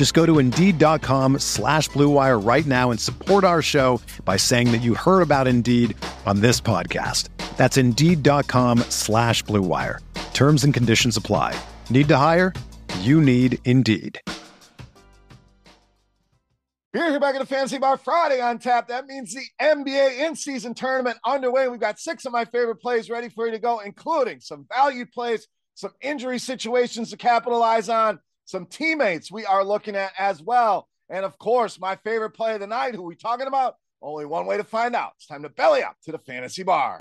Just go to Indeed.com slash BlueWire right now and support our show by saying that you heard about Indeed on this podcast. That's Indeed.com slash BlueWire. Terms and conditions apply. Need to hire? You need Indeed. We're here back at the Fantasy Bar Friday on tap. That means the NBA in-season tournament underway. We've got six of my favorite plays ready for you to go, including some value plays, some injury situations to capitalize on, some teammates we are looking at as well. And of course, my favorite play of the night, who we talking about? Only one way to find out. It's time to belly up to the Fantasy Bar.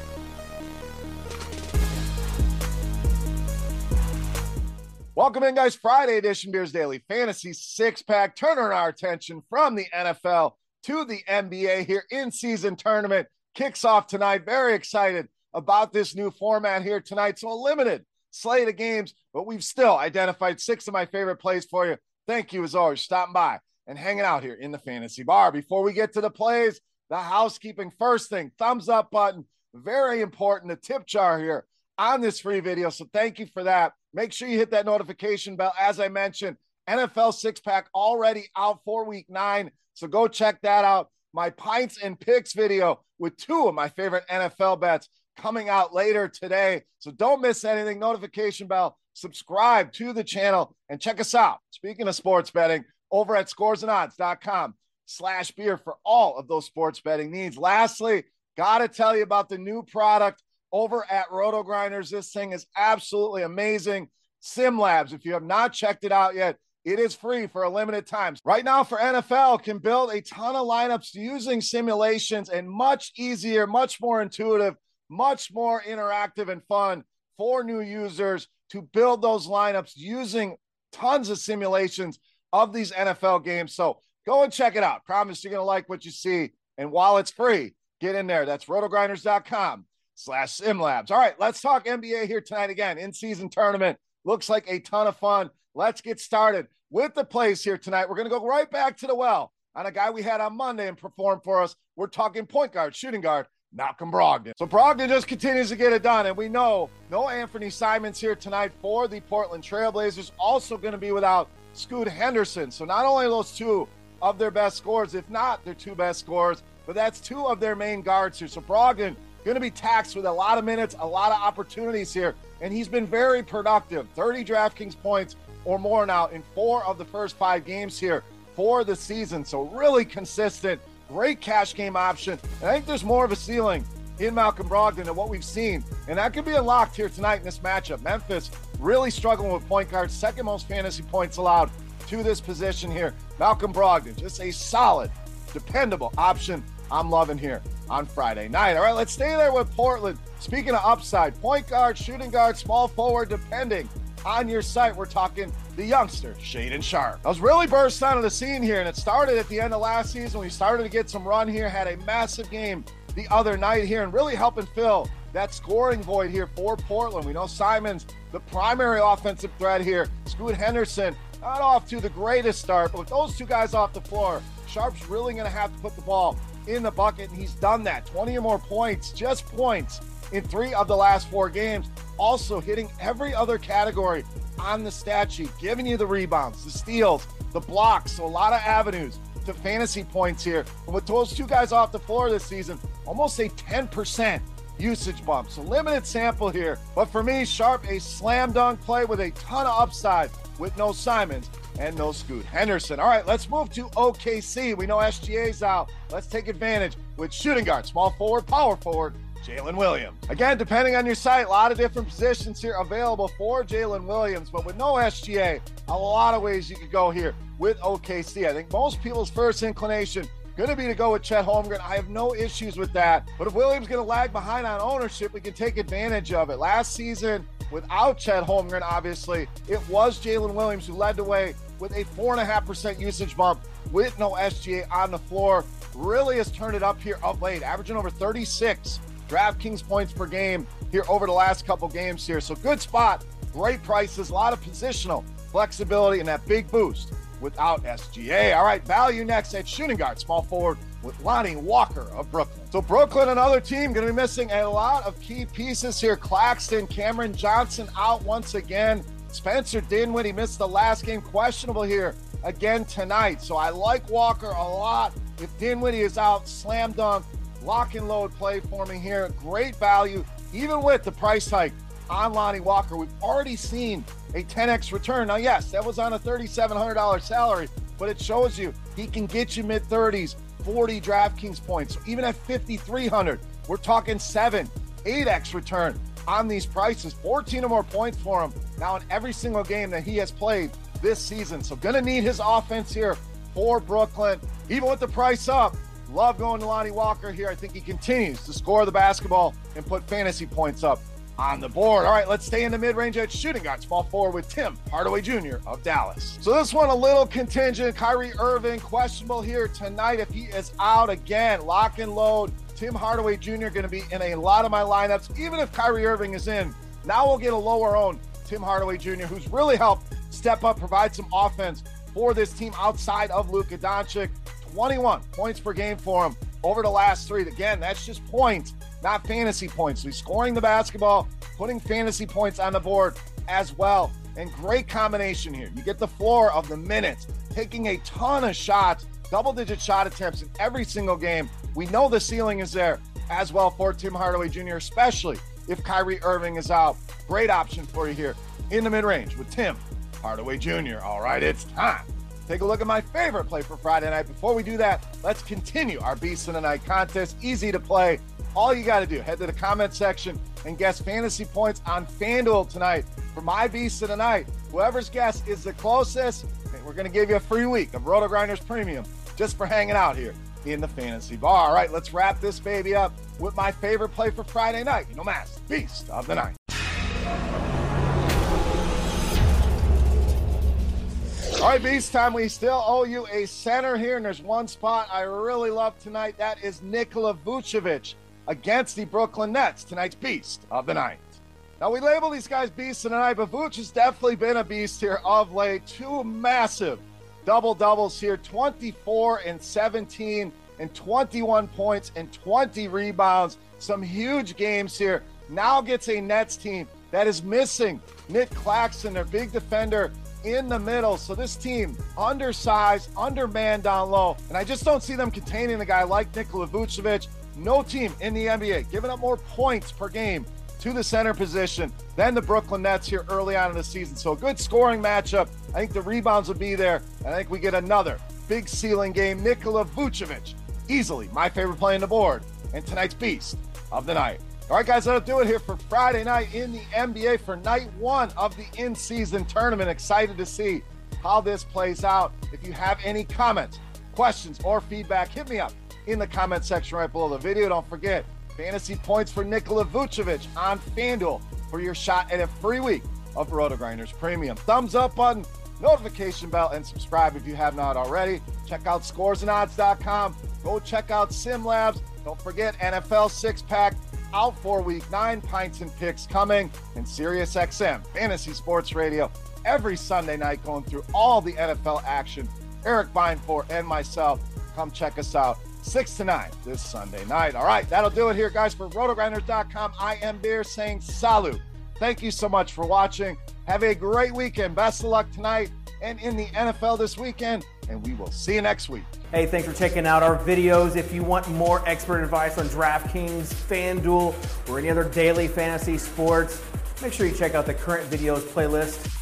Welcome in, guys. Friday edition Beers Daily Fantasy Six Pack. Turning our attention from the NFL to the NBA here in season tournament. Kicks off tonight. Very excited about this new format here tonight. So, a limited slate of games, but we've still identified six of my favorite plays for you. Thank you, as always, stopping by and hanging out here in the fantasy bar. Before we get to the plays, the housekeeping first thing, thumbs up button. Very important. The tip jar here on this free video. So, thank you for that. Make sure you hit that notification bell. As I mentioned, NFL six pack already out for week nine. So go check that out. My pints and picks video with two of my favorite NFL bets coming out later today. So don't miss anything. Notification bell, subscribe to the channel, and check us out. Speaking of sports betting, over at scoresandodds.com slash beer for all of those sports betting needs. Lastly, got to tell you about the new product over at RotoGrinders. This thing is absolutely amazing. Sim Labs, if you have not checked it out yet, it is free for a limited time. Right now, for NFL, can build a ton of lineups using simulations and much easier, much more intuitive, much more interactive and fun for new users to build those lineups using tons of simulations of these NFL games. So go and check it out. Promise you're going to like what you see. And while it's free, get in there. That's rotogrinders.com slash simlabs. All right, let's talk NBA here tonight again. In season tournament looks like a ton of fun. Let's get started with the plays here tonight. We're going to go right back to the well on a guy we had on Monday and perform for us. We're talking point guard, shooting guard, Malcolm Brogdon. So Brogdon just continues to get it done. And we know no Anthony Simons here tonight for the Portland Trailblazers. Also going to be without Scoot Henderson. So not only those two of their best scores, if not their two best scores, but that's two of their main guards here. So Brogdon going to be taxed with a lot of minutes, a lot of opportunities here. And he's been very productive 30 DraftKings points or more now in four of the first five games here for the season. So, really consistent, great cash game option. And I think there's more of a ceiling in Malcolm Brogdon than what we've seen. And that could be unlocked here tonight in this matchup. Memphis really struggling with point guards, second most fantasy points allowed to this position here. Malcolm Brogdon, just a solid, dependable option I'm loving here on Friday night. All right, let's stay there with Portland. Speaking of upside, point guard, shooting guard, small forward, depending on your site, we're talking the youngster, Shaedon Sharpe. I was really burst onto the scene here, and it started at the end of last season. We started to get some run here, had a massive game the other night here, and really helping fill that scoring void here for Portland. We know Simons, the primary offensive threat here. Scoot Henderson, not off to the greatest start, but with those two guys off the floor, Sharpe's really going to have to put the ball in the bucket, and he's done that. 20 or more points, just points in three of the last four games. Also hitting every other category on the stat sheet, giving you the rebounds, the steals, the blocks. So a lot of avenues to fantasy points here. And with those two guys off the floor this season, almost a 10% usage bump. So limited sample here. But for me, Sharpe, a slam dunk play with a ton of upside with no Simons and no Scoot Henderson. All right, let's move to OKC. We know SGA's out. Let's take advantage with shooting guard, small forward, power forward, Jalen Williams. Again, depending on your site, a lot of different positions here available for Jalen Williams, but with no SGA, a lot of ways you could go here with OKC. I think most people's first inclination going to be to go with Chet Holmgren. I have no issues with that. But if Williams going to lag behind on ownership, we can take advantage of it. Last season, without Chet Holmgren, obviously, it was Jalen Williams who led the way with a 4.5% usage bump with no SGA on the floor. Really has turned it up here of late, averaging over 36 DraftKings points per game here over the last couple games here. So good spot, great prices, a lot of positional flexibility, and that big boost without SGA. All right, value next at shooting guard, small forward with Lonnie Walker of Brooklyn. So Brooklyn, another team, going to be missing a lot of key pieces here. Claxton, Cameron Johnson out once again. Spencer Dinwiddie missed the last game, questionable here again tonight. So I like Walker a lot. If Dinwiddie is out, slam dunk, lock and load play for me here. Great value, even with the price hike on Lonnie Walker. We've already seen a 10x return. Now, yes, that was on a $3,700 salary, but it shows you he can get you mid 30s, 40 DraftKings points. So even at 5,300, we're talking seven, 8x return on these prices. 14 or more points for him now in every single game that he has played this season. So, going to need his offense here for Brooklyn, even with the price up. Love going to Lonnie Walker here. I think he continues to score the basketball and put fantasy points up on the board. All right, let's stay in the mid range at shooting guard, small forward with Tim Hardaway Jr. of Dallas. So this one a little contingent. Kyrie Irving questionable here tonight if he is out again. Lock and load. Tim Hardaway Jr. going to be in a lot of my lineups, even if Kyrie Irving is in. Now we'll get a lower own Tim Hardaway Jr., who's really helped step up, provide some offense for this team outside of Luka Doncic. 21 points per game for him over the last three. Again, that's just points not fantasy points. He's scoring the basketball, putting fantasy points on the board as well. And great combination here. You get the floor of the minutes, taking a ton of shots, double digit shot attempts in every single game. We know the ceiling is there as well for Tim Hardaway Jr., especially if Kyrie Irving is out. Great option for you here in the mid range with Tim Hardaway Jr. All right, it's time. Take a look at my favorite play for Friday night. Before we do that, let's continue our Beast of the Night contest. Easy to play all you got to do, head to the comment section and guess fantasy points on FanDuel tonight for my beast of the night. Whoever's guess is the closest, we're going to give you a free week of RotoGrinders Premium just for hanging out here in the fantasy bar. All right, let's wrap this baby up with my favorite play for Friday night. You know, Mass, beast of the night. All right, Beast time. We still owe you a center here, and there's one spot I really love tonight. That is Nikola Vucevic against the Brooklyn Nets, tonight's beast of the night. Now, we label these guys beasts of the night, but Vooch has definitely been a beast here of late. Two massive double doubles here 24 and 17 and 21 points and 20 rebounds. Some huge games here. Now gets a Nets team that is missing Nick Claxton, their big defender, in the middle. So this team, undersized, undermanned down low. And I just don't see them containing a guy like Nikola Vucevic. No team in the NBA giving up more points per game to the center position than the Brooklyn Nets here early on in the season. So a good scoring matchup. I think the rebounds will be there. I think we get another big ceiling game. Nikola Vucevic, easily my favorite play on the board, and tonight's beast of the night. All right, guys, that'll do it here for Friday night in the NBA for night one of the in season tournament. Excited to see how this plays out. If you have any comments, questions, or feedback, hit me up in the comment section right below the video. Don't forget, fantasy points for Nikola Vucevic on FanDuel for your shot at a free week of RotoGrinders Premium. Thumbs up button, notification bell, and subscribe if you have not already. Check out scoresandodds.com. Go check out Sim Labs. Don't forget NFL six pack out for week nine. Pints and picks coming, and SiriusXM Fantasy Sports Radio every Sunday night going through all the NFL action. Eric Beinfort and myself. Come check us out 6 to 9 this Sunday night. All right, that'll do it here, guys, for rotogrinders.com. I am Beer saying salut. Thank you so much for watching. Have a great weekend. Best of luck tonight and in the NFL this weekend, and we will see you next week. Hey, thanks for checking out our videos. If you want more expert advice on DraftKings, FanDuel, or any other daily fantasy sports, make sure you check out the current videos playlist